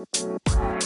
Música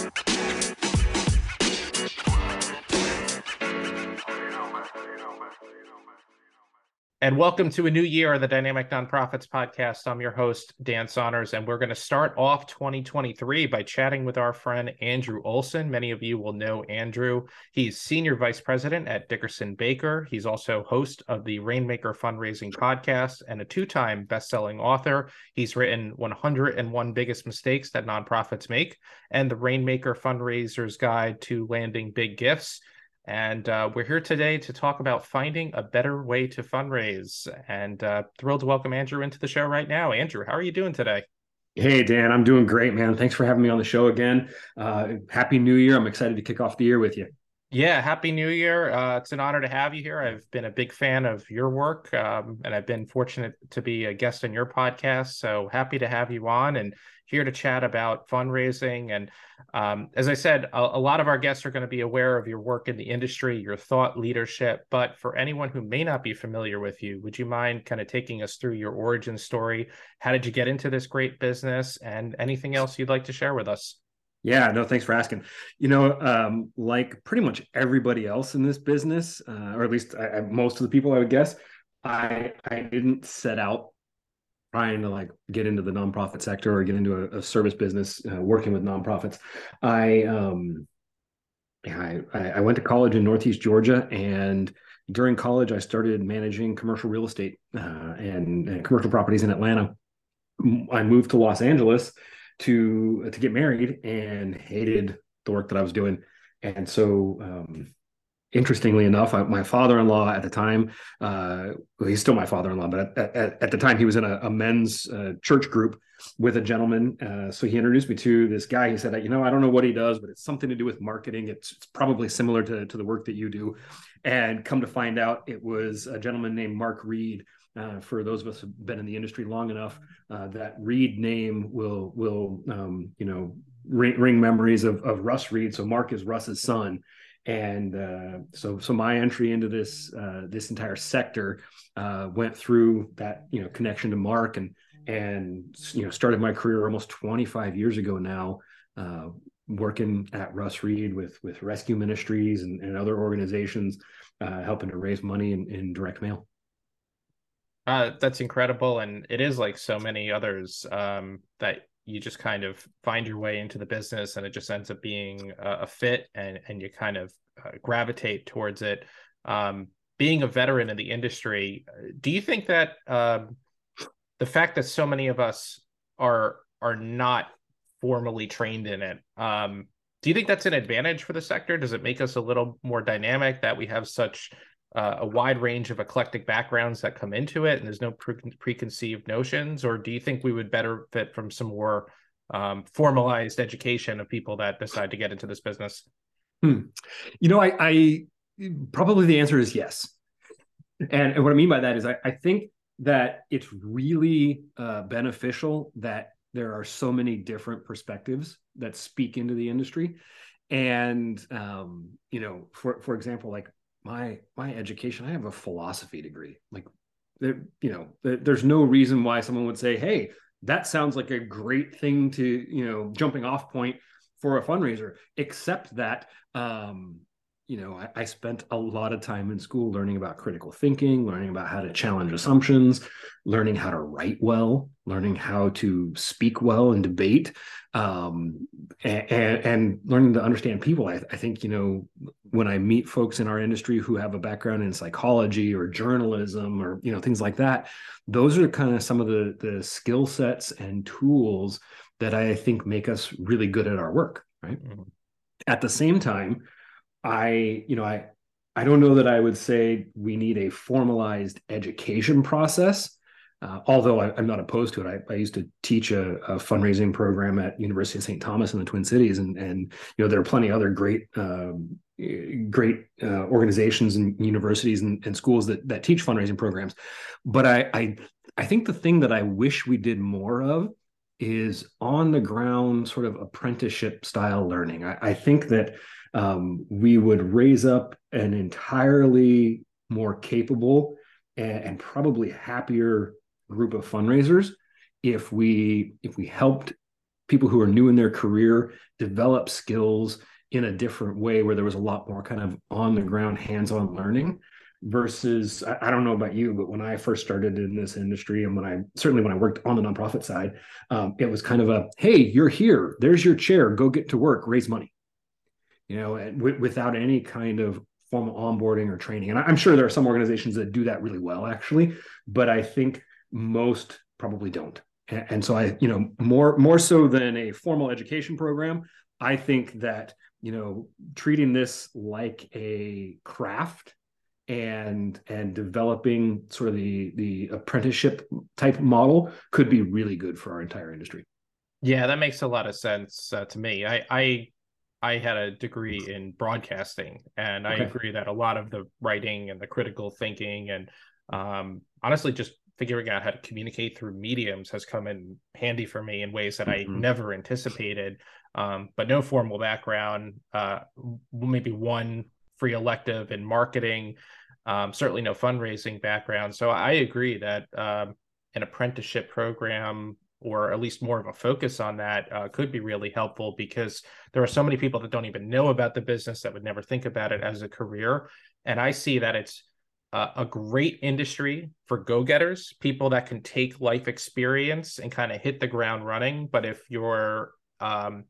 And welcome to a new year of the Dynamic Nonprofits Podcast. I'm your host, Dan Saunders, and we're going to start off 2023 by chatting with our friend Andrew Olsen. Many of you will know Andrew. He's Senior Vice President at Dickerson Bakker. He's also host of the Rainmaker Fundraising Podcast and a two time best-selling author. He's written 101 Biggest Mistakes That Nonprofits Make and the Rainmaker Fundraiser's Guide to Landing Big Gifts. And uh, we're here today to talk about finding a better way to fundraise. And uh, thrilled to welcome Andrew into the show right now. Andrew, how are you doing today? Hey, Dan, I'm doing great, man. Thanks for having me on the show again. Uh, happy New Year. I'm excited to kick off the year with you. Yeah, happy New Year. Uh, it's an honor to have you here. I've been a big fan of your work, um, and I've been fortunate to be a guest on your podcast. So happy to have you on and here to chat about fundraising. And um, as I said, a, a, lot of our guests are going to be aware of your work in the industry, your thought leadership. But for anyone who may not be familiar with you, would you mind kind of taking us through your origin story? How did you get into this great business and anything else you'd like to share with us? Yeah, no, thanks for asking. You know, um, like pretty much everybody else in this business, uh, or at least I, I, most of the people, I would guess, I I didn't set out trying to like get into the nonprofit sector or get into a, a service business, uh, working with nonprofits. I um, I, I went to college in Northeast Georgia, and during college, I started managing commercial real estate uh, and, and commercial properties in Atlanta. I moved to Los Angeles to to get married and hated the work that I was doing. And so, um, interestingly enough, I, my father-in-law at the time, uh, well, he's still my father-in-law, but at, at, at, the time he was in a, a men's uh, church group with a gentleman. Uh, so he introduced me to this guy. He said, you know, I don't know what he does, but it's something to do with marketing. It's, it's probably similar to, to the work that you do. And come to find out, it was a gentleman named Mark Reid uh, for those of us who've been in the industry long enough, uh, that Reid name will will um, you know ring, ring memories of, of Russ Reid. So Mark is Russ's son, and uh, so so my entry into this uh, this entire sector uh, went through that you know connection to Mark and and you know started my career almost 25 years ago now. Uh, working at Russ Reid with with rescue ministries and, and other organizations, helping to raise money in, in direct mail. Uh, that's incredible, and it is like so many others um, that you just kind of find your way into the business, and it just ends up being a, a fit, and and you kind of uh, gravitate towards it. Um, being a veteran in the industry, do you think that um, the fact that so many of us are are not formally trained in it, um, do you think that's an advantage for the sector? Does it make us a little more dynamic that we have such uh, a wide range of eclectic backgrounds that come into it and there's no pre- preconceived notions or do you think we would better fit from some more um, formalized education of people that decide to get into this business? Hmm. you know I, I, probably the answer is yes. And, and what i mean by that is i, I think that it's really uh, beneficial that there are so many different perspectives that speak into the industry. And um, you know for for example like my my education i have a philosophy degree. Like there you know there, there's no reason why someone would say hey that sounds like a great thing to you know jumping off point for a fundraiser except that um you know I, I, spent a lot of time in school learning about critical thinking learning about how to challenge assumptions learning how to write well learning how to speak well and debate um, and, and, learning to understand people I, I, think you know when i meet folks in our industry who have a background in psychology or journalism or you know things like that those are kind of some of the the skill sets and tools that i think make us really good at our work right mm-hmm. at the same time I, you know, I I don't know that I would say we need a formalized education process. Uh, although I, am not opposed to it, I, I used to teach a, a, fundraising program at University of St. Thomas in the Twin Cities, and and you know there are plenty of other great um, great uh, organizations and universities and, and, schools that that teach fundraising programs. But I, I I think the thing that I wish we did more of is on the ground sort of apprenticeship style learning. I, I think that um, we would raise up an entirely more capable and, and probably happier group of fundraisers if we if we helped people who are new in their career develop skills in a different way where there was a lot more kind of on the ground hands-on learning versus I, don't know about you but when i first started in this industry and when i certainly when i worked on the nonprofit side um, it was kind of a hey you're here. There's your chair. Go get to work. Raise money you know w- without any kind of formal onboarding or training. And i'm sure there are some organizations that do that really well actually but i think most probably don't. And, and so i you know more more so than a formal education program i think that you know treating this like a craft and and developing sort of the the apprenticeship type model could be really good for our entire industry. Yeah that makes a lot of sense uh, to me. I i i had a degree in broadcasting and okay. i agree that a lot of the writing and the critical thinking and um, honestly just figuring out how to communicate through mediums has come in handy for me in ways that mm-hmm. i never anticipated um, but no formal background uh, maybe one free elective in marketing, um, certainly no fundraising background. So I agree that um, an apprenticeship program or at least more of a focus on that uh, could be really helpful because there are so many people that don't even know about the business that would never think about it as a career. And I see that it's uh, a great industry for go-getters, people that can take life experience and kind of hit the ground running. But if you're um,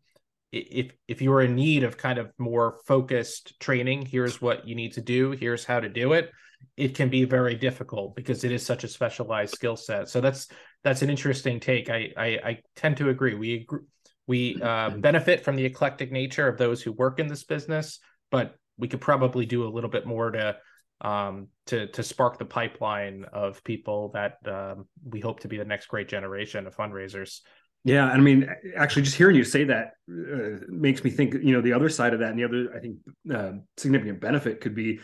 if if you are in need of kind of more focused training here's what you need to do here's how to do it it can be very difficult because it is such a specialized skill set. So that's that's an interesting take. I i, I tend to agree. We we uh, benefit from the eclectic nature of those who work in this business but we could probably do a little bit more to um, to to spark the pipeline of people that um, we hope to be the next great generation of fundraisers. Yeah, And I mean, actually, just hearing you say that uh, makes me think. You know, the other side of that, and the other, I think, uh, significant benefit could be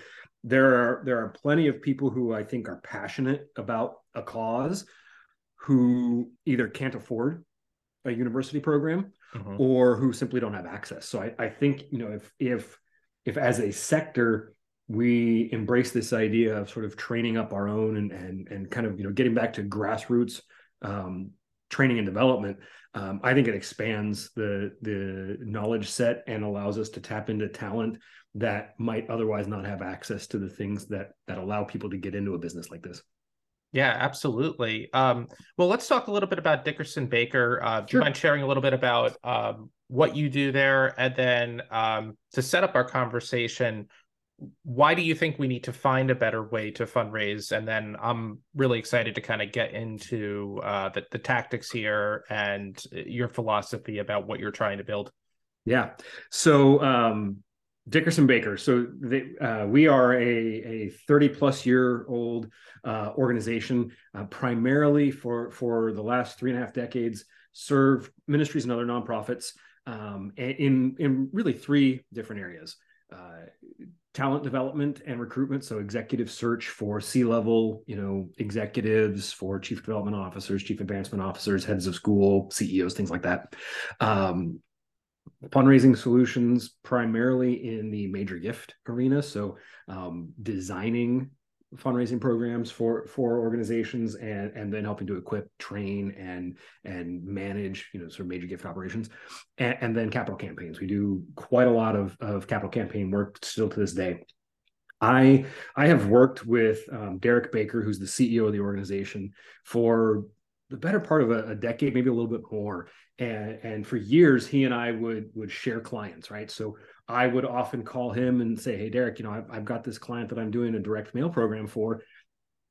there are there are plenty of people who I think are passionate about a cause, who either can't afford a university program mm-hmm. or who simply don't have access. So I, I think you know if if if as a sector we embrace this idea of sort of training up our own and and and kind of you know getting back to grassroots um, training and development, um, I think it expands the the knowledge set and allows us to tap into talent that might otherwise not have access to the things that that allow people to get into a business like this. Yeah, absolutely. Um, well, let's talk a little bit about Dickerson Bakker. Uh, do you mind sharing a little bit about um, what you do there, and then um, to set up our conversation, why do you think we need to find a better way to fundraise? And then I'm really excited to kind of get into uh, the, the tactics here and your philosophy about what you're trying to build. Yeah. So um, Dickerson Bakker. So they, uh, we are a, a 30 plus year old uh, organization, uh, primarily for for the last three and a half decades, serve ministries and other nonprofits um, in in really three different areas. Uh, talent development and recruitment so executive search for c-level you know executives for chief development officers chief advancement officers heads of school ceos things like that um, fundraising solutions primarily in the major gift arena so um, designing fundraising programs for for organizations and and then helping to equip train and and manage you know sort of major gift operations and, and then capital campaigns we do quite a lot of of capital campaign work still to this day I I have worked with um, Derek Bakker, who's the CEO of the organization, for the better part of a, a, decade, maybe a little bit more. And and for years, he and I would would share clients, right? So I would often call him and say, "Hey, Derek, you know, I've, I've got this client that I'm doing a direct mail program for.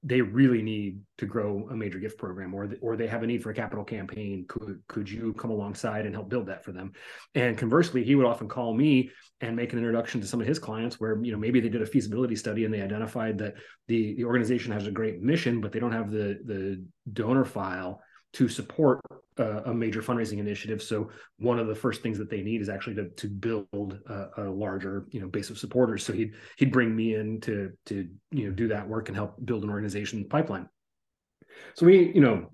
They really need to grow a major gift program, or or they have a need for a capital campaign. Could could you come alongside and help build that for them?" And conversely, he would often call me and make an introduction to some of his clients, where you know maybe they did a feasibility study and they identified that the the organization has a great mission, but they don't have the the donor file to support uh, a major fundraising initiative. So one of the first things that they need is actually to, to build a, a, larger, you know, base of supporters. So he'd he'd bring me in to to you know do that work and help build an organization pipeline. So we, you know,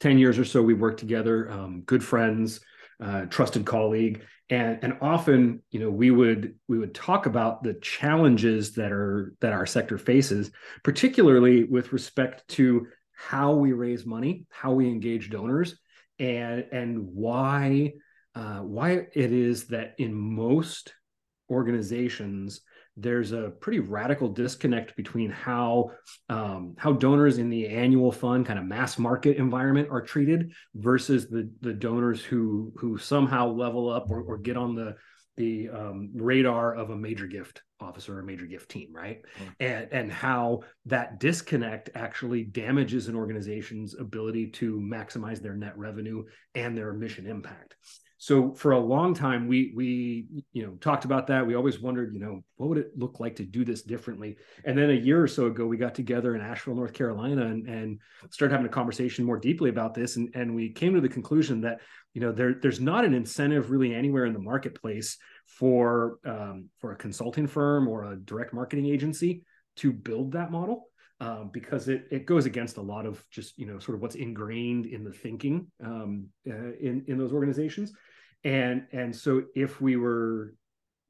ten years or so we worked together, um, good friends, uh, trusted colleague, and and often you know we would we would talk about the challenges that are that our sector faces, particularly with respect to how we raise money, how we engage donors, and and why uh, why it is that in most organizations there's a pretty radical disconnect between how um, how donors in the annual fund kind of mass market environment are treated versus the the donors who who somehow level up or, or get on the the um, radar of a major gift officer or a major gift team right? Mm-hmm. and and how that disconnect actually damages an organization's ability to maximize their net revenue and their mission impact. So for a long time we we you know talked about that. We always wondered you know what would it look like to do this differently? And then a year or so ago we got together in asheville north carolina and, and started having a conversation more deeply about this. And, and we came to the conclusion that you know there, there's not an incentive really anywhere in the marketplace for um, for a consulting firm or a direct marketing agency to build that model um, because it it goes against a lot of just you know sort of what's ingrained in the thinking um, uh, in in those organizations. And and so if we were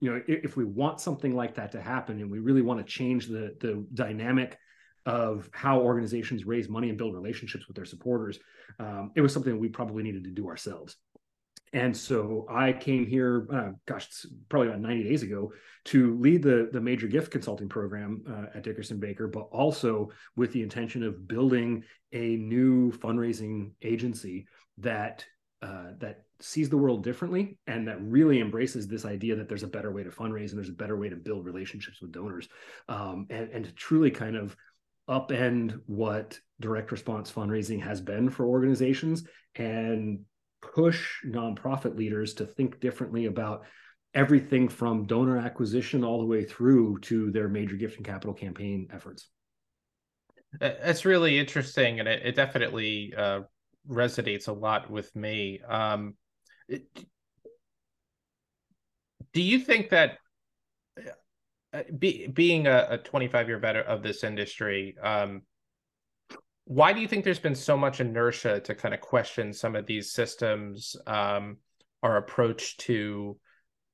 you know if, if we want something like that to happen and we really want to change the the dynamic of how organizations raise money and build relationships with their supporters um, it was something we probably needed to do ourselves. And so I came here, uh, gosh, probably about 90 days ago to lead the, the major gift consulting program uh, at Dickerson Bakker, but also with the intention of building a new fundraising agency that uh, that sees the world differently and that really embraces this idea that there's a better way to fundraise and there's a better way to build relationships with donors. Um, and, and to truly kind of upend what direct response fundraising has been for organizations and push nonprofit leaders to think differently about everything from donor acquisition all the way through to their major gift and capital campaign efforts. That's really interesting, and it, it definitely uh, resonates a lot with me. Um, it, do you think that be, being a, a 25 year veteran of this industry, um, why do you think there's been so much inertia to kind of question some of these systems, um, our approach to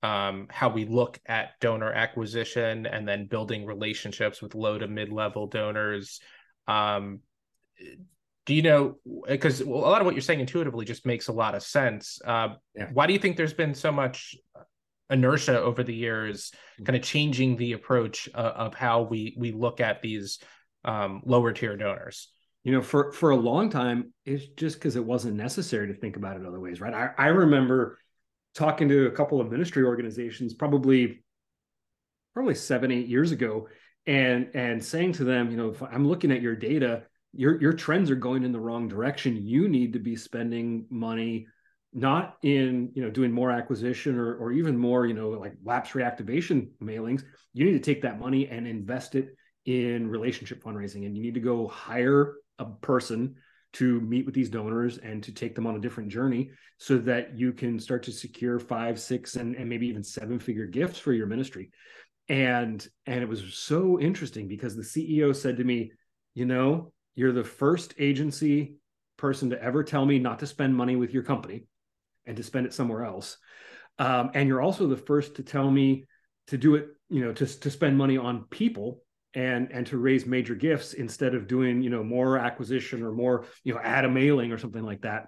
um, how we look at donor acquisition and then building relationships with low to mid level donors? Um, do you know because a lot of what you're saying intuitively just makes a lot of sense uh, yeah. why do you think there's been so much inertia over the years mm-hmm. kind of changing the approach uh, of how we we look at these um, lower tier donors. You know for for a long time it's just because it wasn't necessary to think about it other ways right? I, I remember talking to a couple of ministry organizations probably probably seven eight years ago and and saying to them you know if i'm looking at your data your your trends are going in the wrong direction. You need to be spending money not in you know doing more acquisition or or even more you know like lapse reactivation mailings you need to take that money and invest it in relationship fundraising. And you need to go hire a person to meet with these donors and to take them on a different journey so that you can start to secure five six and, and maybe even seven figure gifts for your ministry. And and it was so interesting because the ceo said to me you know you're the first agency person to ever tell me not to spend money with your company and to spend it somewhere else. Um, and you're also the first to tell me to do it, you know, to, to spend money on people and and to raise major gifts instead of doing, you know, more acquisition or more, you know, add a mailing or something like that.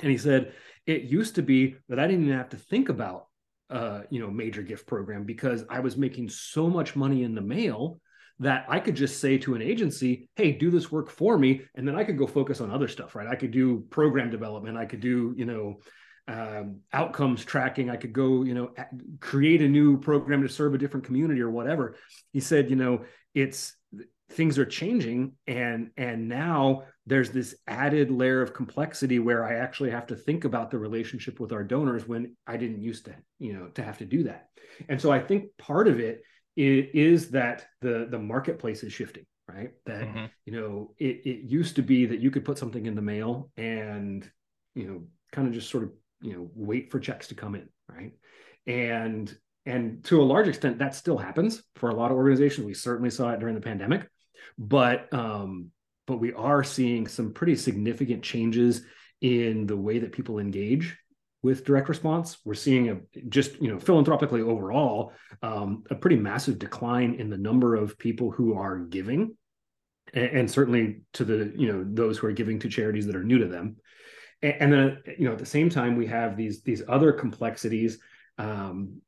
And he said, it used to be that I didn't even have to think about uh, you know, major gift program because I was making so much money in the mail that I could just say to an agency, hey, do this work for me. And then I could go focus on other stuff, right? I could do program development. I could do, you know, um, outcomes tracking. I could go, you know, create a new program to serve a different community or whatever. He said, you know, it's things are changing and and now there's this added layer of complexity where I actually have to think about the relationship with our donors when I didn't used to, you know, to have to do that. And so I think part of it is that the the marketplace is shifting right that mm-hmm. you know it, it used to be that you could put something in the mail and you know kind of just sort of you know wait for checks to come in right and and to a large extent that still happens for a lot of organizations we certainly saw it during the pandemic but um but we are seeing some pretty significant changes in the way that people engage with direct response. We're seeing a just you know philanthropically overall um, a pretty massive decline in the number of people who are giving, and, and, certainly to the you know those who are giving to charities that are new to them. And, then you know at the same time we have these these other complexities um,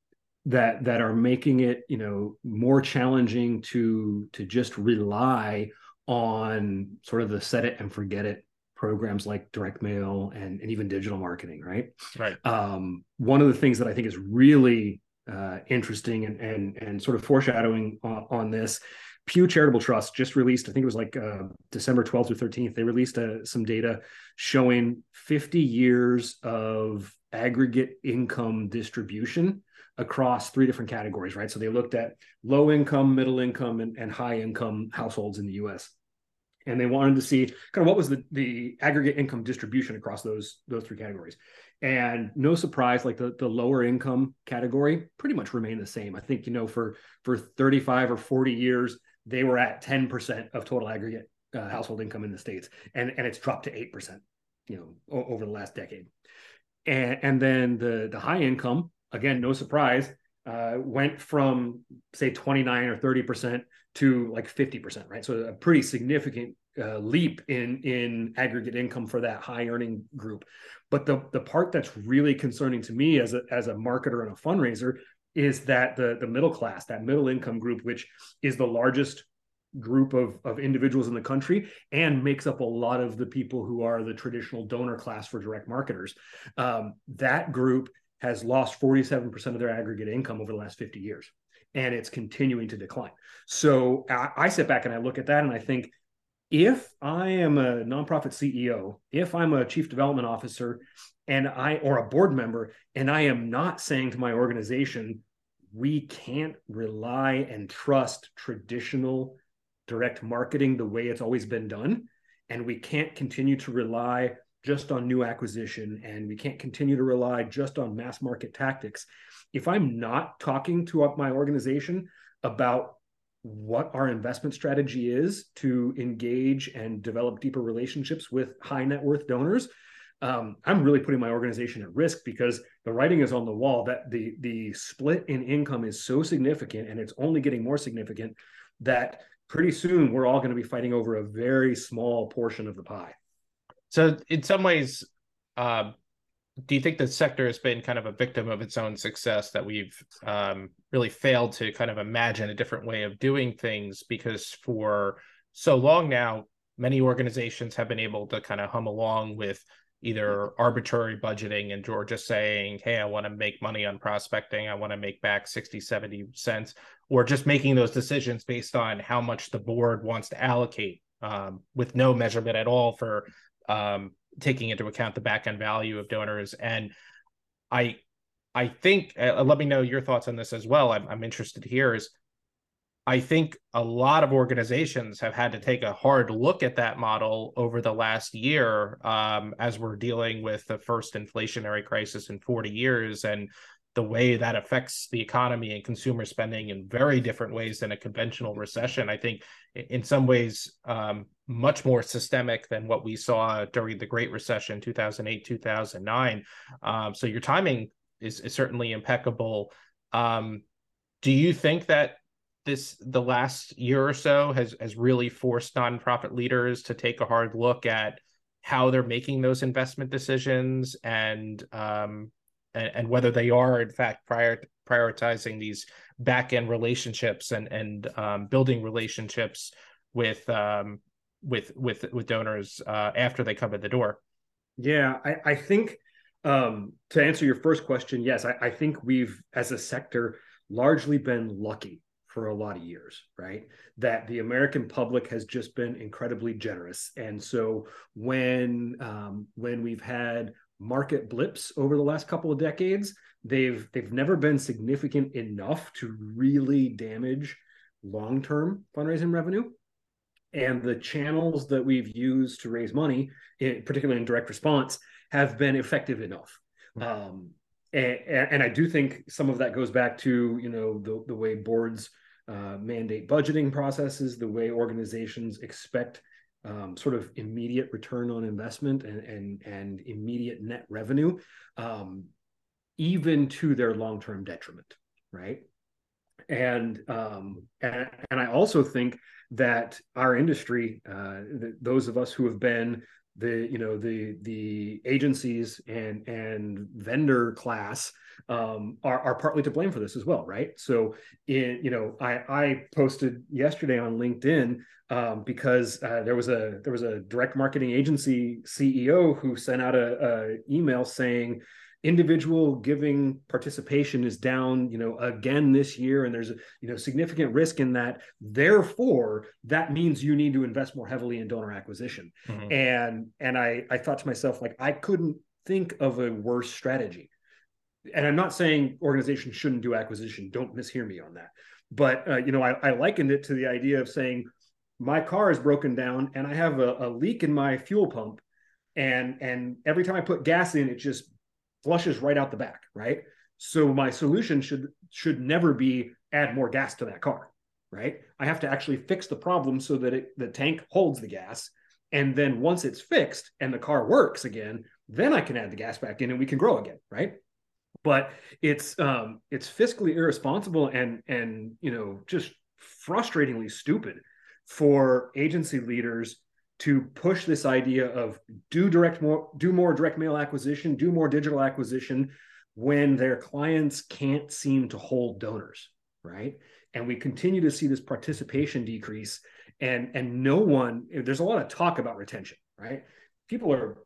that that are making it you know more challenging to to just rely on sort of the set it and forget it programs like direct mail and, and even digital marketing right? Right. Um, one of the things that i think is really uh, interesting and, and and sort of foreshadowing on, on, this pew charitable trust just released i think it was like uh, december 12th or 13th they released uh, some data showing 50 years of aggregate income distribution across three different categories, right? So they looked at low income, middle income, and, and high income households in the US. And they wanted to see kind of what was the, the aggregate income distribution across those those three categories. And no surprise, like the, the lower income category pretty much remained the same. I think, you know, for for 35 or 40 years, they were at 10% of total aggregate uh, household income in the States. And, and it's dropped to 8%, you know, o- over the last decade. And, and then the, the high income again, no surprise, uh, went from say 29 or 30 percent to like 50 percent, right? So a pretty significant uh, leap in in aggregate income for that high earning group. But the the part that's really concerning to me as a as a marketer and a fundraiser is that the the middle class, that middle income group, which is the largest group of, of individuals in the country and makes up a lot of the people who are the traditional donor class for direct marketers. Um, that group has lost 47% of their aggregate income over the last 50 years and it's continuing to decline so I, I, sit back and i look at that and i think if i am a nonprofit ceo if i'm a chief development officer and i or a board member and i am not saying to my organization we can't rely and trust traditional direct marketing the way it's always been done and we can't continue to rely just on new acquisition and we can't continue to rely just on mass market tactics. If I'm not talking to my organization about what our investment strategy is to engage and develop deeper relationships with high net worth donors, um, I'm really putting my organization at risk because the writing is on the wall that the the split in income is so significant and it's only getting more significant that pretty soon we're all going to be fighting over a very small portion of the pie. So, in some ways, uh, do you think the sector has been kind of a victim of its own success that we've um, really failed to kind of imagine a different way of doing things? Because for so long now, many organizations have been able to kind of hum along with either arbitrary budgeting and or just saying hey i want to make money on prospecting i want to make back 60 70 cents or just making those decisions based on how much the board wants to allocate um, with no measurement at all for um, taking into account the back end value of donors. And I, I think, uh, let me know your thoughts on this as well. I'm, I'm interested here. Is I think a lot of organizations have had to take a hard look at that model over the last year um, as we're dealing with the first inflationary crisis in 40 years. And the way that affects the economy and consumer spending in very different ways than a conventional recession. I think in some ways um, much more systemic than what we saw during the Great Recession, 2008, 2009. Um, so your timing is, is certainly impeccable. Um, do you think that this the last year or so has has really forced nonprofit leaders to take a hard look at how they're making those investment decisions and um, and, and whether they are in fact prior prioritizing these back end relationships and and um, building relationships with um, with with with donors uh, after they come in the door. Yeah, I, I think um, to answer your first question, yes, I, I think we've as a sector largely been lucky for a lot of years, right? That the American public has just been incredibly generous, and so when um, when we've had market blips over the last couple of decades. They've they've never been significant enough to really damage long-term fundraising revenue. And the channels that we've used to raise money, particularly in direct response, have been effective enough. Mm-hmm. Um, and, and, I do think some of that goes back to you know the the way boards uh, mandate budgeting processes, the way organizations expect um, sort of immediate return on investment and and, and immediate net revenue, um, even to their long term detriment, right? And, um, and and I also think that our industry, uh, th- those of us who have been the you know the the agencies and and vendor class um, are, are partly to blame for this as well, right? So, in you know, I I posted yesterday on LinkedIn um, because uh, there was a there was a direct marketing agency CEO who sent out a, a email saying individual giving participation is down you know again this year and there's a you know significant risk in that. Therefore that means you need to invest more heavily in donor acquisition. Mm-hmm. and and i i thought to myself like i couldn't think of a worse strategy. And i'm not saying organizations shouldn't do acquisition. Don't mishear me on that. But uh, you know I, I likened it to the idea of saying my car is broken down and i have a, a leak in my fuel pump and and every time i put gas in it just flushes right out the back, right? So my solution should should never be add more gas to that car, right? I have to actually fix the problem so that it, the tank holds the gas. And then once it's fixed and the car works again, then I can add the gas back in and we can grow again, right? But it's um, it's fiscally irresponsible and and you know just frustratingly stupid for agency leaders to push this idea of do direct more do more direct mail acquisition do more digital acquisition when their clients can't seem to hold donors right? And we continue to see this participation decrease and and no one there's a lot of talk about retention right? People are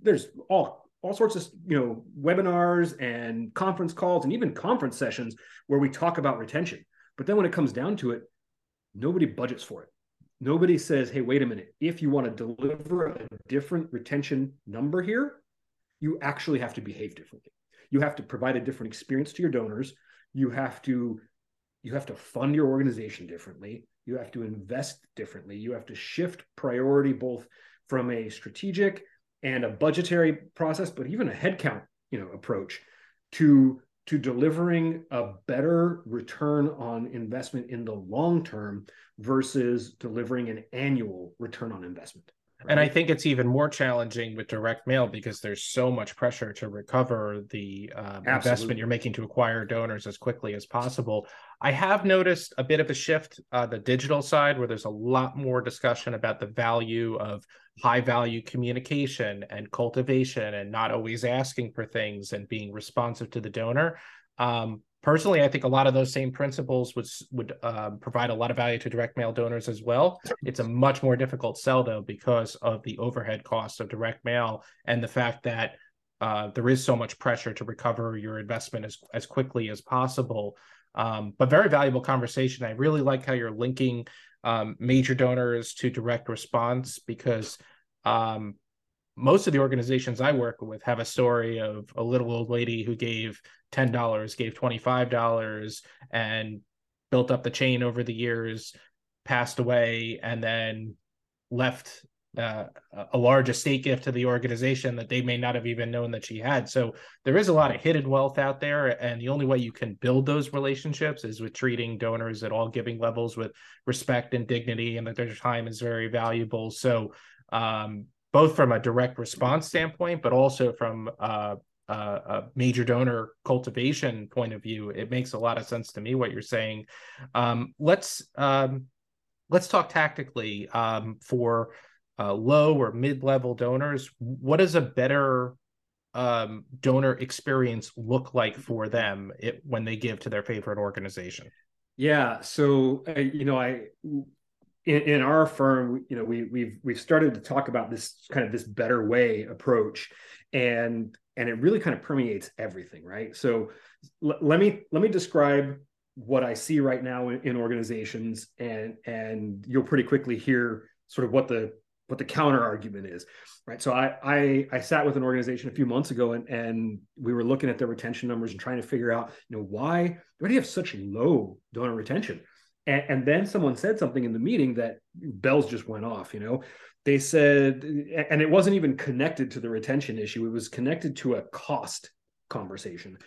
there's all all sorts of you know webinars and conference calls and even conference sessions where we talk about retention. But then when it comes down to it nobody budgets for it Nobody says, hey, wait a minute. If you want to deliver a different retention number here, you actually have to behave differently. You have to provide a different experience to your donors. You have to you have to fund your organization differently. You have to invest differently. You have to shift priority both from a strategic and a budgetary process, but even a headcount, you know, approach to to delivering a better return on investment in the long term versus delivering an annual return on investment. Right? And I think it's even more challenging with direct mail because there's so much pressure to recover the um, investment you're making to acquire donors as quickly as possible. I have noticed a bit of a shift uh, the digital side where there's a lot more discussion about the value of high value communication and cultivation and not always asking for things and being responsive to the donor. Um, personally, I think a lot of those same principles would would um, provide a lot of value to direct mail donors as well. It's a much more difficult sell though because of the overhead costs of direct mail and the fact that uh, there is so much pressure to recover your investment as as quickly as possible. Um, but very valuable conversation. I really like how you're linking um, major donors to direct response because um, most of the organizations I work with have a story of a little old lady who gave $10, gave $25 and built up the chain over the years, passed away, and then left uh, a large estate gift to the organization that they may not have even known that she had. So there is a lot of hidden wealth out there, and the only way you can build those relationships is with treating donors at all giving levels with respect and dignity, and that their time is very valuable. So um, both from a direct response standpoint, but also from uh, uh, a major donor cultivation point of view, it makes a lot of sense to me what you're saying. Um, let's um, let's talk tactically um, for uh, low or mid-level donors. What does a better um, donor experience look like for them it, when they give to their favorite organization? Yeah, so uh, you know, I in, in, our firm, you know, we we've we've started to talk about this kind of this better way approach, and and it really kind of permeates everything right? So l- let me let me describe what i see right now in, in, organizations and and you'll pretty quickly hear sort of what the what the counter argument is right? So I, I i sat with an organization a few months ago and and we were looking at their retention numbers and trying to figure out you know why why do you have such low donor retention and, and then someone said something in the meeting that bells just went off you know they said, and it wasn't even connected to the retention issue. It was connected to a cost conversation.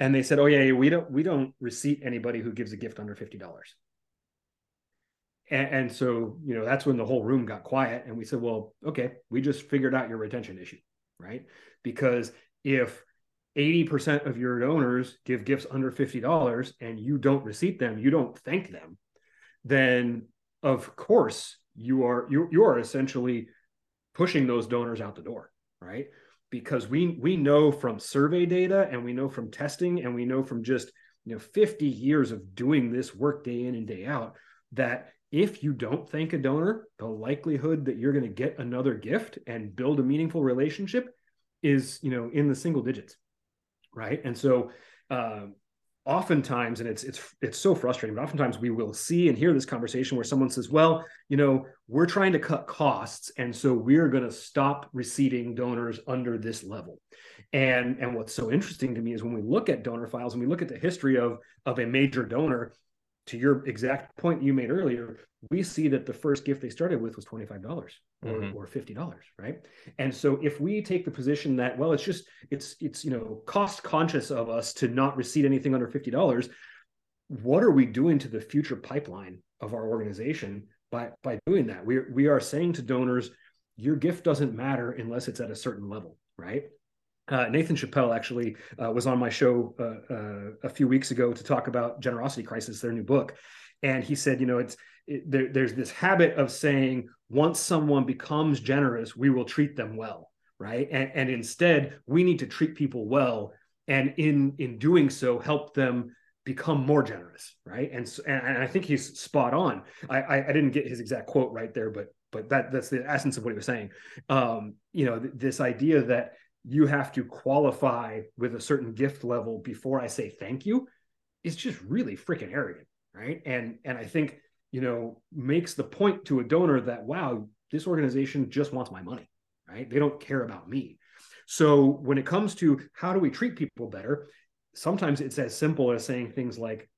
And they said, "Oh yeah, we don't we don't receipt anybody who gives a gift under fifty dollars." And, and so you know that's when the whole room got quiet, and we said, "Well, okay, we just figured out your retention issue, right? Because if 80% of your donors give gifts under $50 and you don't receipt them, you don't thank them, then of course you are you you are essentially pushing those donors out the door, right? Because we we know from survey data and we know from testing and we know from just you know 50 years of doing this work day in and day out that if you don't thank a donor, the likelihood that you're going to get another gift and build a meaningful relationship is, you know, in the single digits, right? And so, uh, oftentimes, and it's it's it's so frustrating, but oftentimes we will see and hear this conversation where someone says, "Well, you know, we're trying to cut costs, and so we're going to stop receiving donors under this level." And and what's so interesting to me is when we look at donor files and we look at the history of of a major donor, to your exact point you made earlier, we see that the first gift they started with was $25 or, mm-hmm. or $50, right? And so if we take the position that, well, it's just, it's, it's, you know, cost conscious of us to not receive anything under $50, what are we doing to the future pipeline of our organization by, by doing that? We, we are saying to donors, your gift doesn't matter unless it's at a certain level, right? Uh, Nathan Chappell actually uh, was on my show uh, uh, a few weeks ago to talk about Generosity Crisis, their new book, and he said, you know, it's it, there, there's this habit of saying once someone becomes generous, we will treat them well, right? And, and instead, we need to treat people well, and in in doing so, help them become more generous, right? And and, and I think he's spot on. I, I, I didn't get his exact quote right there, but but that that's the essence of what he was saying. Um, you know, th- this idea that you have to qualify with a certain gift level before I say thank you is just really freaking arrogant, right? And and I think you know makes the point to a donor that wow, this organization just wants my money, right? They don't care about me. So when it comes to how do we treat people better, sometimes it's as simple as saying things like,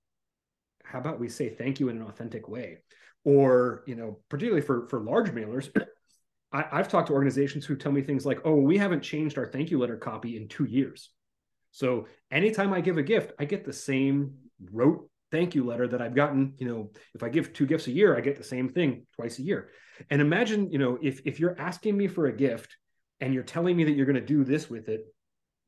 "How about we say thank you in an authentic way?" Or you know, particularly for for large mailers, I, have talked to organizations who tell me things like, oh, we haven't changed our thank you letter copy in two years. So anytime I give a gift, I get the same rote thank you letter that I've gotten. You know, if I give two gifts a year, I get the same thing twice a year. And imagine, you know, if if you're asking me for a gift and you're telling me that you're going to do this with it,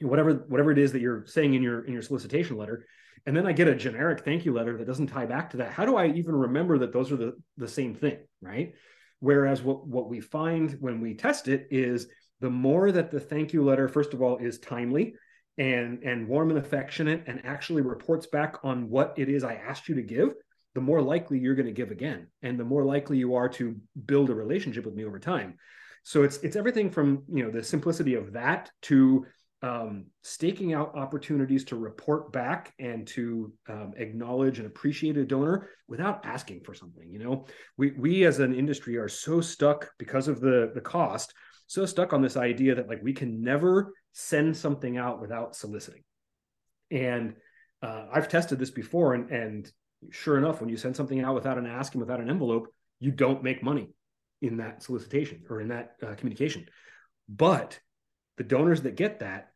whatever whatever it is that you're saying in your in your solicitation letter, and then I get a generic thank you letter that doesn't tie back to that. How do I even remember that those are the the same thing, right? Whereas what, what we find when we test it is the more that the thank you letter, first of all, is timely and, and warm and affectionate and actually reports back on what it is I asked you to give, the more likely you're going to give again. And the more likely you are to build a relationship with me over time. So it's it's everything from you know the simplicity of that to um, staking out opportunities to report back and to um, acknowledge and appreciate a donor without asking for something. You know, we we as an industry are so stuck because of the the cost, so stuck on this idea that like we can never send something out without soliciting. And uh, I've tested this before, and and sure enough, when you send something out without an ask and without an envelope, you don't make money in that solicitation or in that uh, communication. But the donors that get that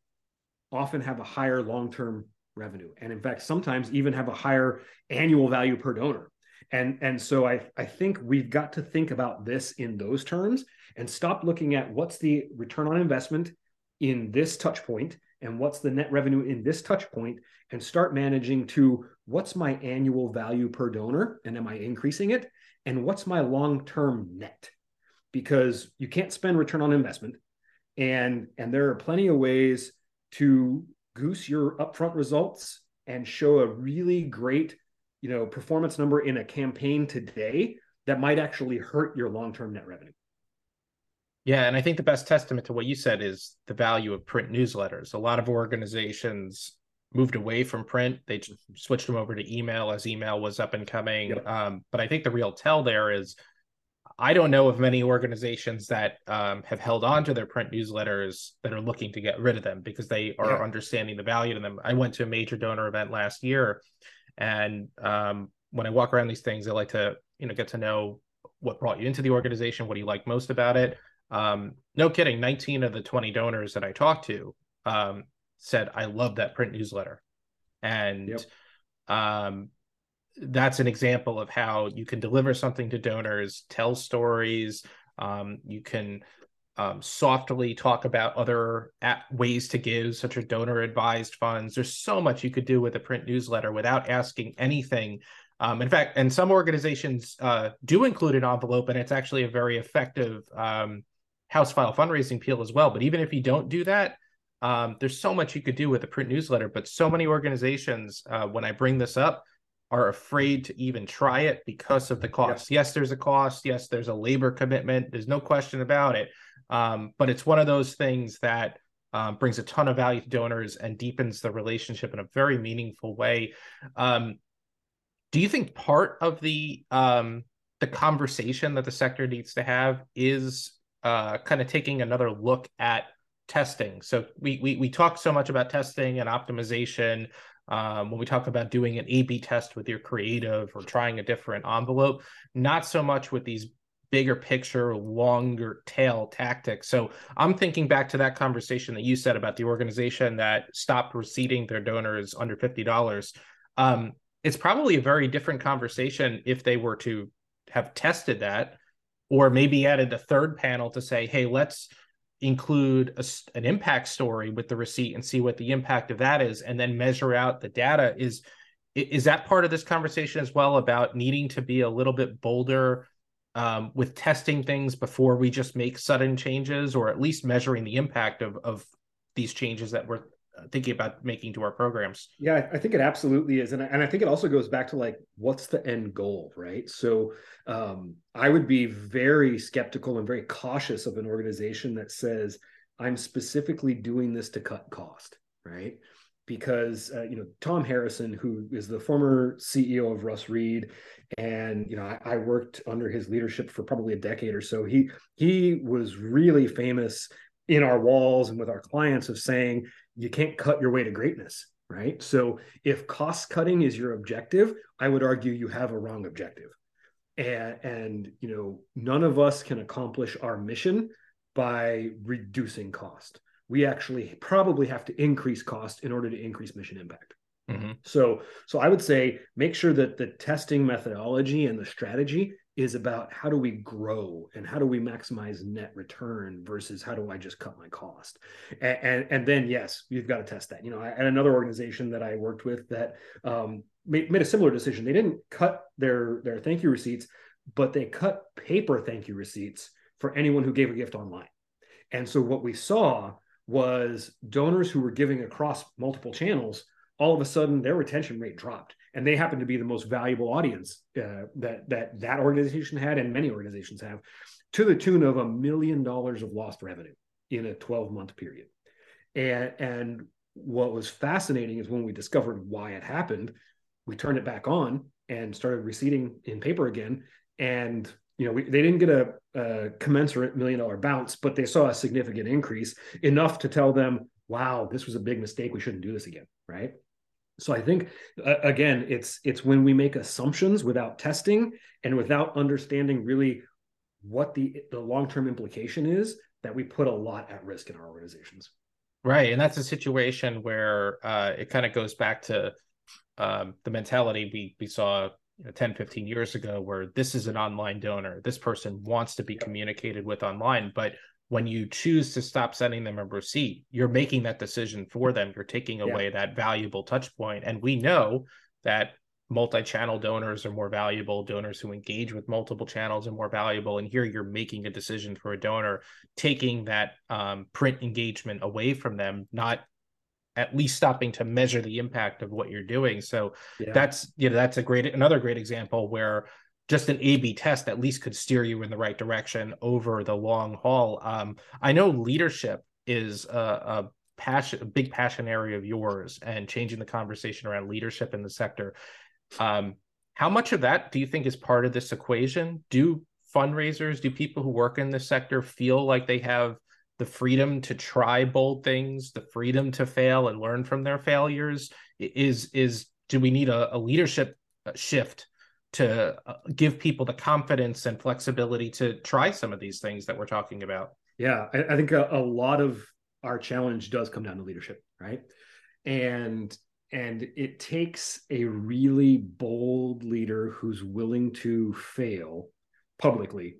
often have a higher long-term revenue and in fact sometimes even have a higher annual value per donor. And and so i i think we've got to think about this in those terms and stop looking at what's the return on investment in this touch point and what's the net revenue in this touch point and start managing to what's my annual value per donor and am i increasing it? And what's my long-term net? Because you can't spend return on investment and and there are plenty of ways to goose your upfront results and show a really great you know performance number in a campaign today that might actually hurt your long-term net revenue. Yeah and i think the best testament to what you said is the value of print newsletters. A lot of organizations moved away from print. They switched them over to email as email was up and coming. Yep. um, but i think the real tell there is I don't know of many organizations that um, have held on to their print newsletters that are looking to get rid of them because they are yeah. understanding the value to them. I went to a major donor event last year, and um, when I walk around these things, I like to you know get to know what brought you into the organization, what do you like most about it. Um, no kidding, 19 of the 20 donors that I talked to um, said I love that print newsletter, and yep. That's an example of how you can deliver something to donors, tell stories. Um, you can um, softly talk about other ways to give, such as donor advised funds. There's so much you could do with a print newsletter without asking anything. Um, in fact, and some organizations uh, do include an envelope, and it's actually a very effective um, house file fundraising appeal as well. But even if you don't do that, um, there's so much you could do with a print newsletter. But so many organizations, uh, when I bring this up, are afraid to even try it because of the cost. Yes, there's a cost. Yes, there's a labor commitment. There's no question about it. Um, but it's one of those things that um, brings a ton of value to donors and deepens the relationship in a very meaningful way. Um, do you think part of the um, the conversation that the sector needs to have is uh, kind of taking another look at testing? So we we we talk so much about testing and optimization. Um, when we talk about doing an A/B test with your creative or trying a different envelope, not so much with these bigger picture, longer tail tactics. So I'm thinking back to that conversation that you said about the organization that stopped receiving their donors under fifty dollars. Um, it's probably a very different conversation if they were to have tested that, or maybe added a third panel to say, "Hey, let's." Include a, an impact story with the receipt and see what the impact of that is and then measure out the data is is that part of this conversation as well about needing to be a little bit bolder um, with testing things before we just make sudden changes, or at least measuring the impact of of these changes that we're thinking about making to our programs. Yeah, I think it absolutely is, and I, and I think it also goes back to like what's the end goal, right? So um, I would be very skeptical and very cautious of an organization that says I'm specifically doing this to cut cost, right? because uh, you know Tom Harrison, who is the former CEO of Russ Reid, and you know I, I, worked under his leadership for probably a decade or so. He he was really famous in our walls and with our clients of saying you can't cut your way to greatness, right? So if cost cutting is your objective, I would argue you have a wrong objective, and and you know none of us can accomplish our mission by reducing cost we actually probably have to increase cost in order to increase mission impact. Mm-hmm. So, so I would say make sure that the testing methodology and the strategy is about how do we grow and how do we maximize net return versus how do I just cut my cost. And and, and then yes, you've got to test that. You know, at another organization that I worked with that um, made, made a similar decision. They didn't cut their their thank you receipts, but they cut paper thank you receipts for anyone who gave a gift online. And so what we saw was donors who were giving across multiple channels all of a sudden their retention rate dropped and they happen to be the most valuable audience uh, that that that organization had and many organizations have to the tune of a million dollars of lost revenue in a 12 month period and and what was fascinating is when we discovered why it happened we turned it back on and started receding in paper again and you know, we, they didn't get a, a commensurate million dollar bounce, but they saw a significant increase enough to tell them, wow, this was a big mistake. We shouldn't do this again. Right. So I think uh, again, it's it's when we make assumptions without testing and without understanding really what the the long term implication is that we put a lot at risk in our organizations. Right, and that's a situation where uh, it kind of goes back to um, the mentality we we saw you know, 10 15 years ago where this is an online donor this person wants to be communicated with online but when you choose to stop sending them a receipt you're making that decision for them you're taking away yeah. that valuable touch point and we know that multi-channel donors are more valuable donors who engage with multiple channels are more valuable and here you're making a decision for a donor taking that um, print engagement away from them not at least stopping to measure the impact of what you're doing. So yeah. that's you know that's a great another great example where just an A/B test at least could steer you in the right direction over the long haul. Um, I know leadership is a, a passion, a big passion area of yours, and changing the conversation around leadership in the sector. Um, how much of that do you think is part of this equation? Do fundraisers, do people who work in this sector feel like they have the freedom to try bold things, the freedom to fail and learn from their failures is is do we need a, a leadership uh, shift to uh, give people the confidence and flexibility to try some of these things that we're talking about? Yeah, I, I think a, a lot of our challenge does come down to leadership, right? And and it takes a really bold leader who's willing to fail publicly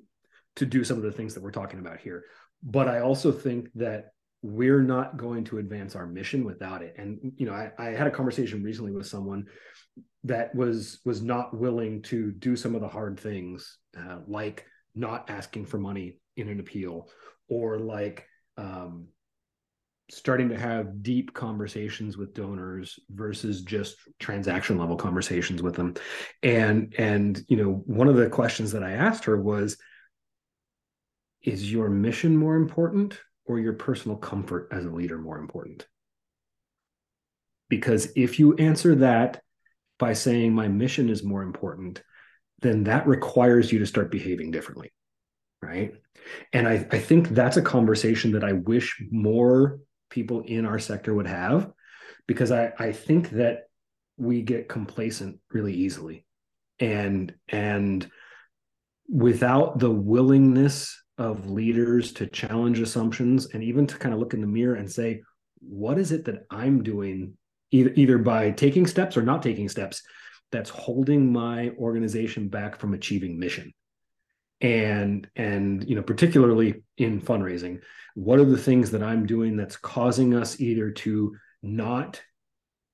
to do some of the things that we're talking about here but I also think that we're not going to advance our mission without it. And you know, I, I had a conversation recently with someone that was was not willing to do some of the hard things, uh, like not asking for money in an appeal or like um, starting to have deep conversations with donors versus just transaction level conversations with them. And and you know one of the questions that i asked her was is your mission more important or your personal comfort as a leader more important? Because if you answer that by saying my mission is more important then that requires you to start behaving differently right? And I, I think that's a conversation that i wish more people in our sector would have because I, I think that we get complacent really easily. And and without the willingness of leaders to challenge assumptions and even to kind of look in the mirror and say what is it that i'm doing either, either by taking steps or not taking steps that's holding my organization back from achieving mission. And and you know particularly in fundraising what are the things that i'm doing that's causing us either to not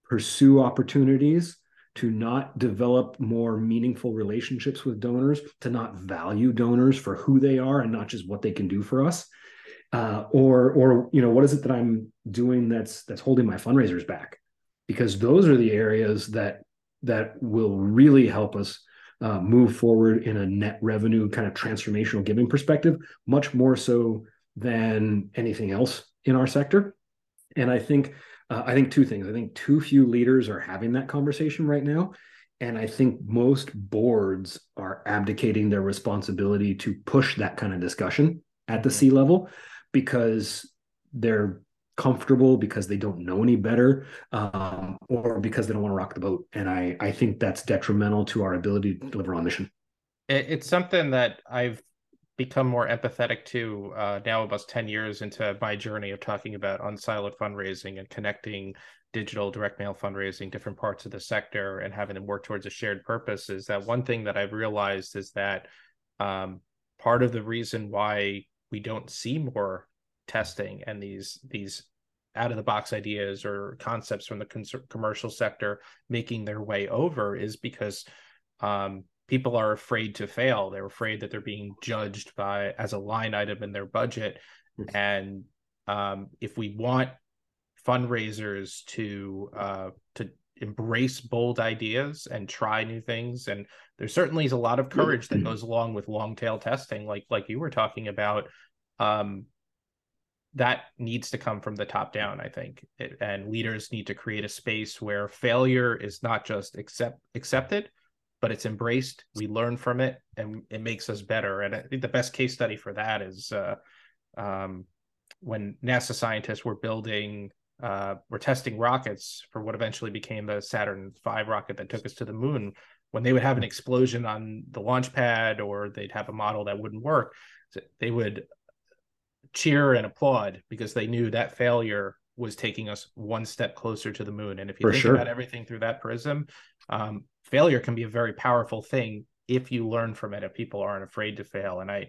pursue opportunities to not develop more meaningful relationships with donors to not value donors for who they are and not just what they can do for us? Uh, or or you know what is it that i'm doing that's that's holding my fundraisers back because those are the areas that that will really help us uh, move forward in a net revenue kind of transformational giving perspective, much more so than anything else in our sector. And I think uh, I think two things. I think too few leaders are having that conversation right now. And I think most boards are abdicating their responsibility to push that kind of discussion at the C level because they're comfortable because they don't know any better um, or because they don't want to rock the boat. And i i think that's detrimental to our ability to deliver on mission. It's something that i've become more empathetic to uh, now almost 10 years into my journey of talking about unsiloed fundraising and connecting digital direct mail fundraising different parts of the sector and having them work towards a shared purpose is that one thing that i've realized is that um, part of the reason why we don't see more testing and these these out of the box ideas or concepts from the cons- commercial sector making their way over is because um, people are afraid to fail. They're afraid that they're being judged by as a line item in their budget. Mm-hmm. And um, if we want fundraisers to uh, to embrace bold ideas and try new things, and there certainly is a lot of courage that goes along with long tail testing, like like you were talking about. Um, that needs to come from the top down i think. It, and leaders need to create a space where failure is not just accept accepted but it's embraced. We learn from it and it makes us better. And i think the best case study for that is uh, um, when nasa scientists were building uh, were testing rockets for what eventually became the saturn v rocket that took us to the moon. When they would have an explosion on the launch pad or they'd have a model that wouldn't work they would cheer and applaud because they knew that failure was taking us one step closer to the moon. And if you For think sure. about everything through that prism, um, failure can be a very powerful thing if you learn from it. If people aren't afraid to fail, and I,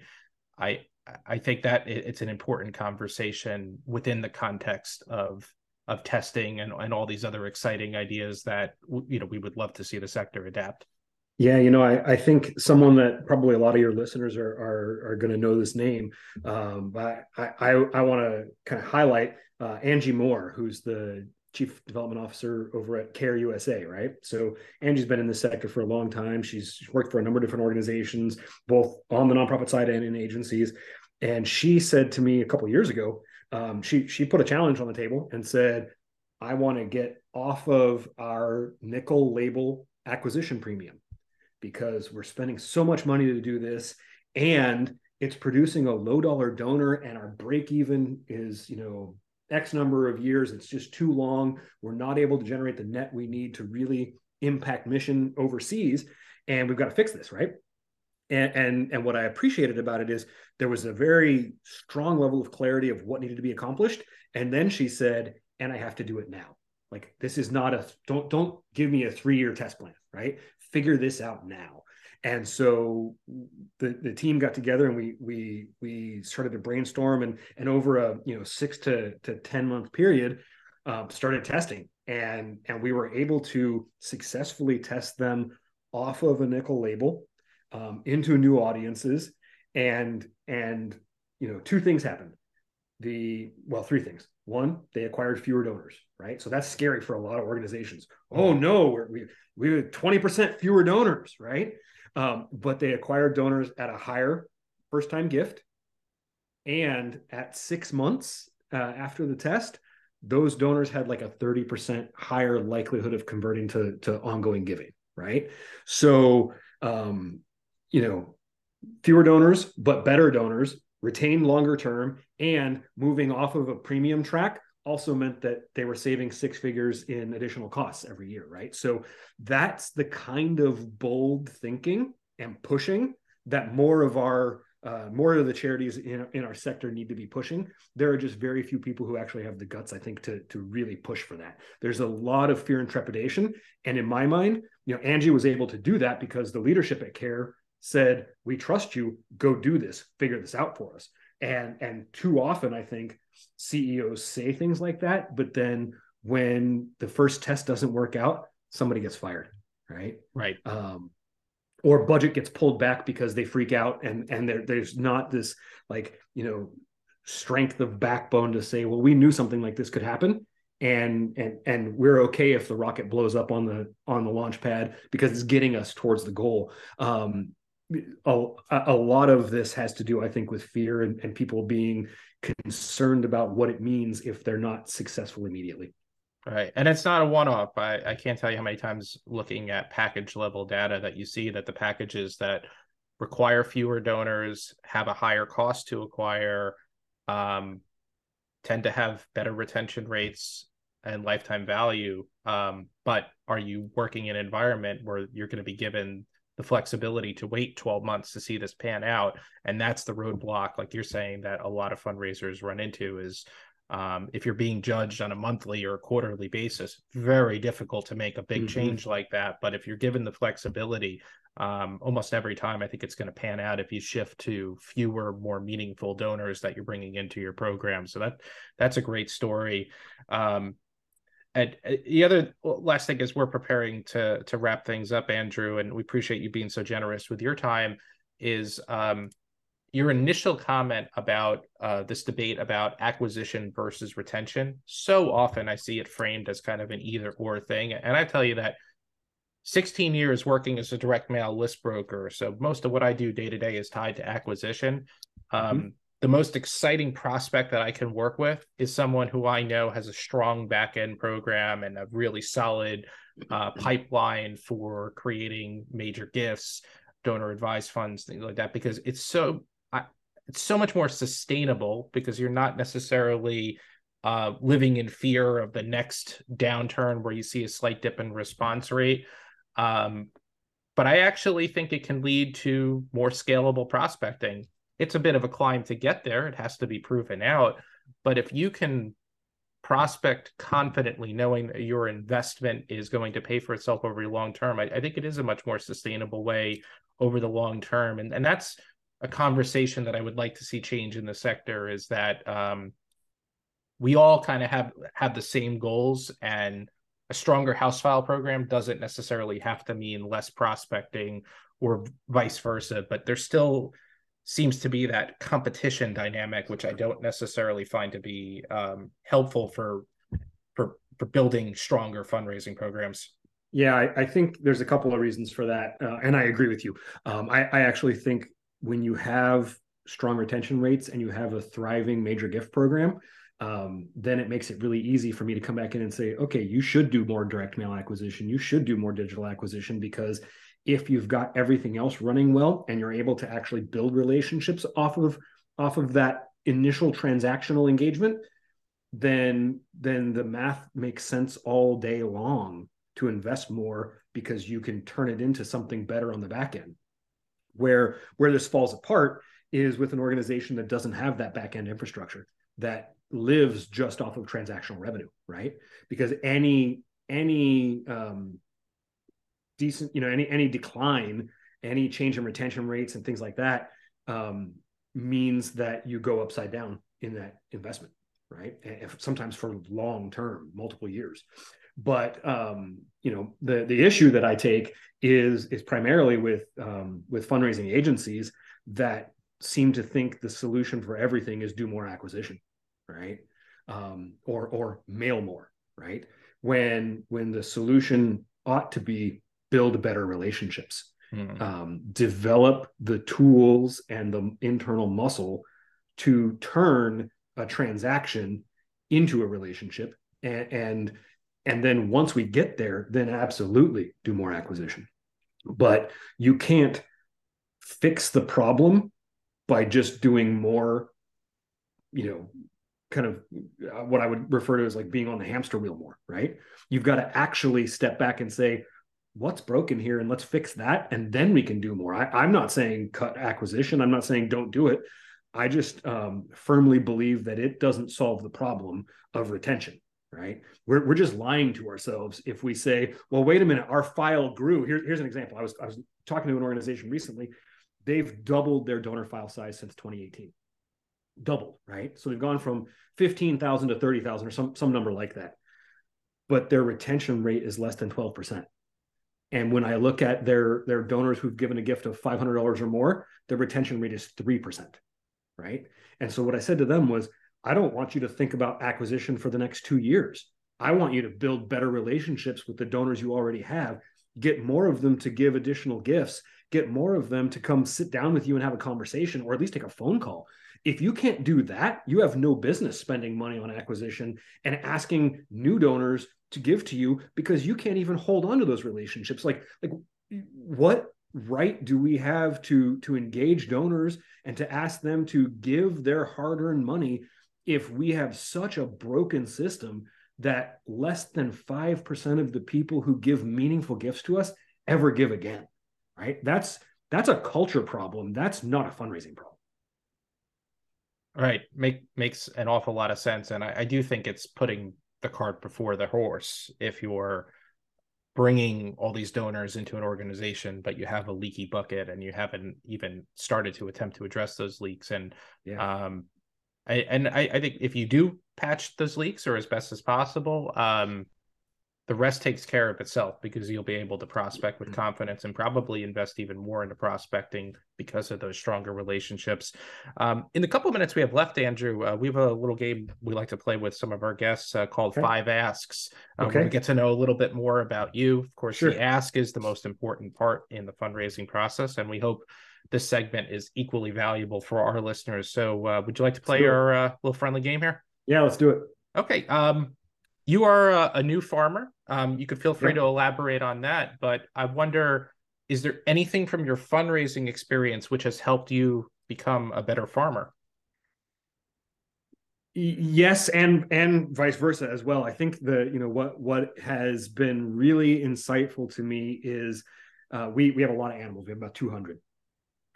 I, I think that it's an important conversation within the context of of testing and, and all these other exciting ideas that you know we would love to see the sector adapt. Yeah, you know, I, I think someone that probably a lot of your listeners are are, are going to know this name, um, but I I, I want to kind of highlight uh, Angie Moore, who's the chief development officer over at Care USA, right? So Angie's been in this sector for a long time. She's worked for a number of different organizations, both on the nonprofit side and in agencies. And she said to me a couple years ago, um, she she put a challenge on the table and said, "I want to get off of our nickel label acquisition premium." Because we're spending so much money to do this and it's producing a low dollar donor and our break even is you know x number of years. It's just too long. We're not able to generate the net we need to really impact mission overseas and we've got to fix this right? And and and what i appreciated about it is there was a very strong level of clarity of what needed to be accomplished and then she said and i have to do it now. Like this is not a don't don't give me a three year test plan right figure this out now and so the the team got together and we we we started to brainstorm and and over a you know six to to ten month period um, started testing and and we were able to successfully test them off of a nickel label um, into new audiences and and you know, two things happened. The well, three things. One, they acquired fewer donors, right? So that's scary for a lot of organizations. Oh no, we're, we we have twenty percent fewer donors, right? Um, but they acquired donors at a higher first time gift, and at six months uh, after the test, those donors had like a 30% higher likelihood of converting to, to ongoing giving, right? So, um, you know, fewer donors, but better donors, retain longer term, and moving off of a premium track also meant that they were saving six figures in additional costs every year, right? So that's the kind of bold thinking and pushing that more of our uh, more of the charities in, in our sector need to be pushing. There are just very few people who actually have the guts, I think, to to really push for that. There's a lot of fear and trepidation, and in my mind, you know, Angie was able to do that because the leadership at Care said, "We trust you. Go do this. Figure this out for us." And and too often, I think CEOs say things like that, but then when the first test doesn't work out, somebody gets fired, right? Right. Um, or budget gets pulled back because they freak out and and there, there's not this like you know strength of backbone to say well we knew something like this could happen and and and we're okay if the rocket blows up on the on the launch pad because it's getting us towards the goal um a, a lot of this has to do i think with fear and, and people being concerned about what it means if they're not successful immediately Right. And it's not a one off. I, I can't tell you how many times looking at package level data that you see that the packages that require fewer donors have a higher cost to acquire, um, tend to have better retention rates and lifetime value. Um, but are you working in an environment where you're going to be given the flexibility to wait 12 months to see this pan out? And that's the roadblock, like you're saying, that a lot of fundraisers run into is um, if you're being judged on a monthly or a quarterly basis very difficult to make a big mm-hmm. change like that but if you're given the flexibility um, almost every time i think it's going to pan out if you shift to fewer more meaningful donors that you're bringing into your program so that that's a great story um, and uh, the other last thing is we're preparing to to wrap things up andrew and we appreciate you being so generous with your time is um, your initial comment about uh, this debate about acquisition versus retention. So often i see it framed as kind of an either or thing. And i tell you that 16 years working as a direct mail list broker so most of what i do day to day is tied to acquisition. Um, mm-hmm. The most exciting prospect that i can work with is someone who i know has a strong back end program and a really solid uh, pipeline for creating major gifts donor advised funds things like that because it's so it's so much more sustainable because you're not necessarily uh, living in fear of the next downturn where you see a slight dip in response rate. Um, but I actually think it can lead to more scalable prospecting. It's a bit of a climb to get there. It has to be proven out. But if you can prospect confidently, knowing that your investment is going to pay for itself over the long term, I, I think it is a much more sustainable way over the long term. And, and that's a conversation that I would like to see change in the sector is that um, we all kind of have have the same goals, and a stronger house file program doesn't necessarily have to mean less prospecting or vice versa. But there's still seems to be that competition dynamic, which I don't necessarily find to be um, helpful for for for building stronger fundraising programs. Yeah, I, I, think there's a couple of reasons for that, uh, and I agree with you. Um, I, I, actually think when you have strong retention rates and you have a thriving major gift program, um, then it makes it really easy for me to come back in and say, okay, you should do more direct mail acquisition. You should do more digital acquisition because if you've got everything else running well and you're able to actually build relationships off of off of that initial transactional engagement, then then the math makes sense all day long to invest more because you can turn it into something better on the back end. Where where this falls apart is with an organization that doesn't have that back end infrastructure that lives just off of transactional revenue, right? Because any any um, decent, you know, any any decline, any change in retention rates and things like that um, means that you go upside down in that investment, right? If, sometimes for long term, multiple years. But um, you know, the the issue that I take is is primarily with um, with fundraising agencies that seem to think the solution for everything is do more acquisition, right? Um, or or mail more, right? When when the solution ought to be build better relationships, mm. um, develop the tools and the internal muscle to turn a transaction into a relationship and and and then once we get there then absolutely do more acquisition but you can't fix the problem by just doing more you know kind of uh, what i would refer to as like being on the hamster wheel more right you've got to actually step back and say what's broken here and let's fix that and then we can do more. I, am not saying cut acquisition. I'm not saying don't do it. I just um, firmly believe that it doesn't solve the problem of retention right? We're, we're just lying to ourselves if we say well wait a minute our file grew. Here, here's an example. I was i was talking to an organization recently. They've doubled their donor file size since 2018 doubled right? So they've gone from 15000 to 30000 or some some number like that. But their retention rate is less than 12% and when i look at their their donors who've given a gift of $500 or more their retention rate is 3% right? And so what i said to them was i don't want you to think about acquisition for the next 2 years. I want you to build better relationships with the donors you already have. Get more of them to give additional gifts. Get more of them to come sit down with you and have a conversation or at least take a phone call. If you can't do that you have no business spending money on acquisition and asking new donors to give to you because you can't even hold on to those relationships. Like like what right do we have to to engage donors and to ask them to give their hard-earned money if we have such a broken system that less than 5% of the people who give meaningful gifts to us ever give again right? That's that's a culture problem. That's not a fundraising problem. Right. Make makes an awful lot of sense. And I, I do think it's putting the cart before the horse if you're bringing all these donors into an organization but you have a leaky bucket and you haven't even started to attempt to address those leaks and yeah. um I, and I, I think if you do patch those leaks or as best as possible um the rest takes care of itself because you'll be able to prospect with mm-hmm. confidence and probably invest even more into prospecting because of those stronger relationships. Um, in the couple of minutes we have left, Andrew, uh, we have a little game we like to play with some of our guests uh, called okay. Five Asks. Uh, okay. we get to know a little bit more about you. Of course, sure. the ask is the most important part in the fundraising process, and we hope this segment is equally valuable for our listeners. So, uh, would you like to play our uh, little friendly game here? Yeah, let's do it. Okay. Um, you are a, a new farmer. Um, you could feel free yeah. to elaborate on that, but I wonder is there anything from your fundraising experience which has helped you become a better farmer? yes and and vice versa as well i think the you know what what has been really insightful to me is uh, we we have a lot of animals we have about 200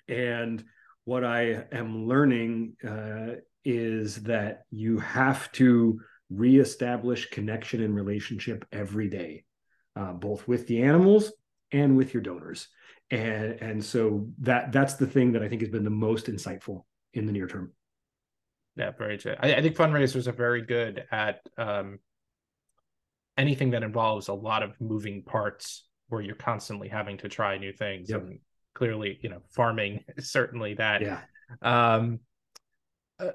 and what i am learning uh, is that you have to reestablish connection and relationship every day, uh, both with the animals and with your donors. And, and so that that's the thing that I think has been the most insightful in the near term. Yeah, very true. I, I think fundraisers are very good at um, anything that involves a lot of moving parts where you're constantly having to try new things. Yep. And clearly, you know, farming is certainly that. Yeah. Um, uh,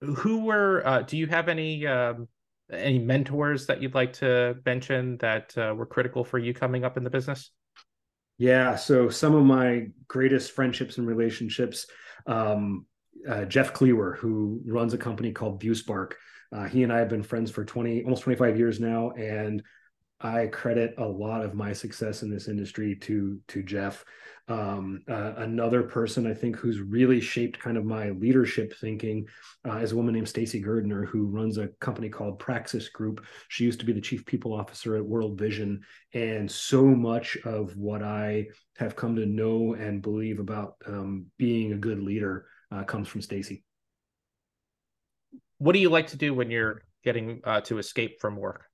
who were uh, do you have any um, any mentors that you'd like to mention that uh, were critical for you coming up in the business? Yeah so some of my greatest friendships and relationships um, uh, jeff Cleaver, who runs a company called viewspark uh, he and i have been friends for 20 almost 25 years now and I credit a lot of my success in this industry to to Jeff. Um, uh, another person I think who's really shaped kind of my leadership thinking uh, is a woman named Stacy Girdner who runs a company called Praxis Group. She used to be the chief people officer at World Vision, and so much of what I have come to know and believe about um, being a good leader uh, comes from Stacy. What do you like to do when you're getting uh, to escape from work?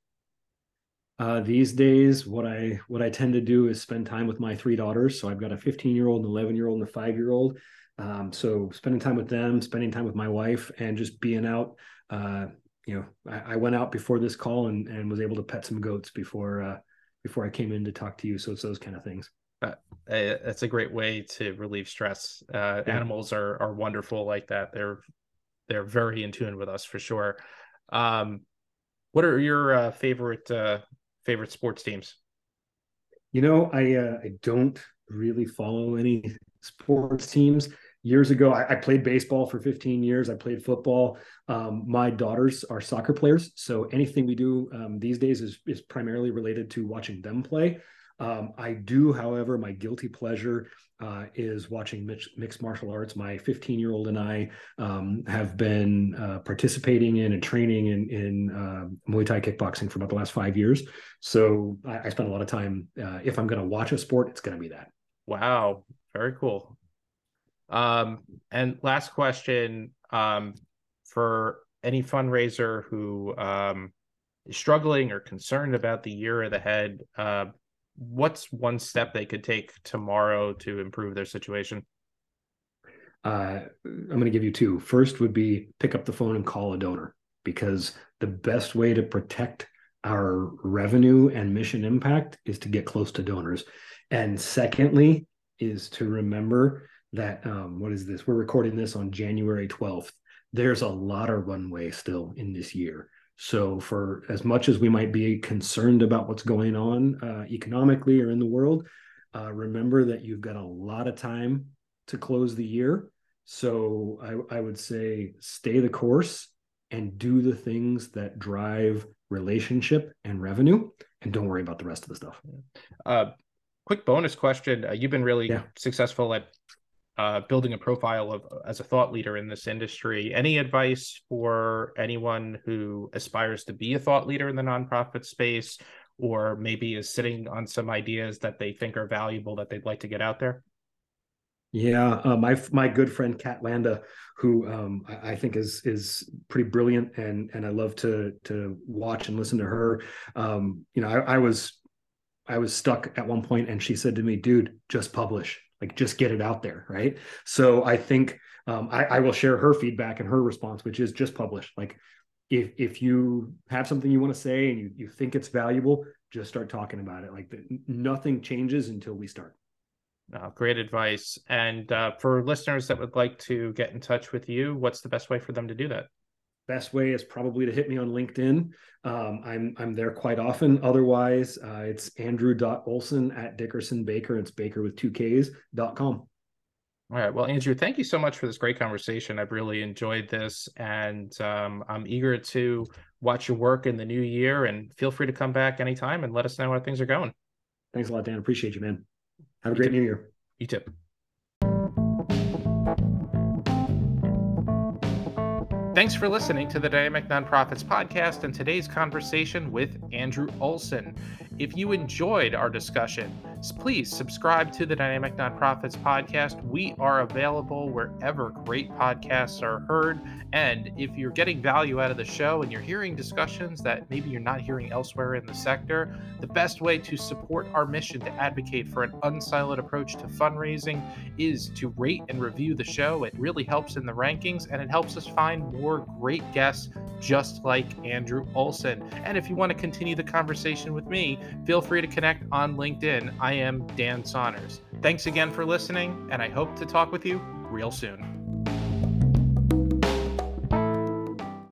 Uh, these days, what I what I tend to do is spend time with my three daughters. So I've got a 15 year old, an 11 year old, and a five year old. Um, so spending time with them, spending time with my wife, and just being out. Uh, you know, I, I, went out before this call and and was able to pet some goats before uh, before I came in to talk to you. So it's those kind of things. Uh, that's a great way to relieve stress. Uh, yeah. Animals are are wonderful like that. They're they're very in tune with us for sure. Um, what are your uh, favorite uh, favorite sports teams? You know, I uh, I don't really follow any sports teams. Years ago, I, I played baseball for 15 years. I played football. Um, my daughters are soccer players, so anything we do um, these days is is primarily related to watching them play. Um, I do, however, my guilty pleasure uh, is watching mix, mixed martial arts. My 15 year old and I um, have been uh, participating in and training in, in uh, Muay Thai kickboxing for about the last five years. So I, I spend a lot of time. Uh, if I'm going to watch a sport, it's going to be that. Wow, very cool. Um, and last question um, for any fundraiser who um, is struggling or concerned about the year ahead. What's one step they could take tomorrow to improve their situation? Uh, I'm going to give you two. First would be pick up the phone and call a donor because the best way to protect our revenue and mission impact is to get close to donors. And secondly, is to remember that um, what is this? We're recording this on January 12th. There's a lot of runway still in this year. So, for as much as we might be concerned about what's going on uh, economically or in the world, uh, remember that you've got a lot of time to close the year. So, I, I would say stay the course and do the things that drive relationship and revenue, and don't worry about the rest of the stuff. Uh, quick bonus question: uh, You've been really yeah. successful at uh, building a profile of as a thought leader in this industry. Any advice for anyone who aspires to be a thought leader in the nonprofit space, or maybe is sitting on some ideas that they think are valuable that they'd like to get out there? Yeah, uh, my my good friend Kat Landa, who um, I, I, think is is pretty brilliant, and and I love to to watch and listen to her. Um, you know, I, I was I was stuck at one point, and she said to me, "Dude, just publish." Like just get it out there right? So i think um, I, I, will share her feedback and her response which is just publish. Like if if you have something you want to say and you, you think it's valuable just start talking about it. Like the, nothing changes until we start. Uh, great advice. And uh, for listeners that would like to get in touch with you what's the best way for them to do that best way is probably to hit me on LinkedIn. Um, I'm I'm there quite often. Otherwise, uh, it's andrew.olsen at Dickerson Bakker. It's Bakker with two Ks dot com. All right. Well, Andrew, thank you so much for this great conversation. I've really enjoyed this, and um, I'm eager to watch your work in the new year. And feel free to come back anytime and let us know how things are going. Thanks a lot, Dan. Appreciate you, man. Have a great new year. You too. Thanks for listening to the Dynamic Nonprofits podcast and today's conversation with Andrew Olsen. If you enjoyed our discussion, please subscribe to the Dynamic Nonprofits podcast. We are available wherever great podcasts are heard. And if you're getting value out of the show and you're hearing discussions that maybe you're not hearing elsewhere in the sector, the best way to support our mission to advocate for an unsiloed approach to fundraising is to rate and review the show. It really helps in the rankings and it helps us find more great guests just like Andrew Olsen. And if you want to continue the conversation with me, feel free to connect on LinkedIn. I am Dan Saunders. Thanks again for listening, and I hope to talk with you real soon.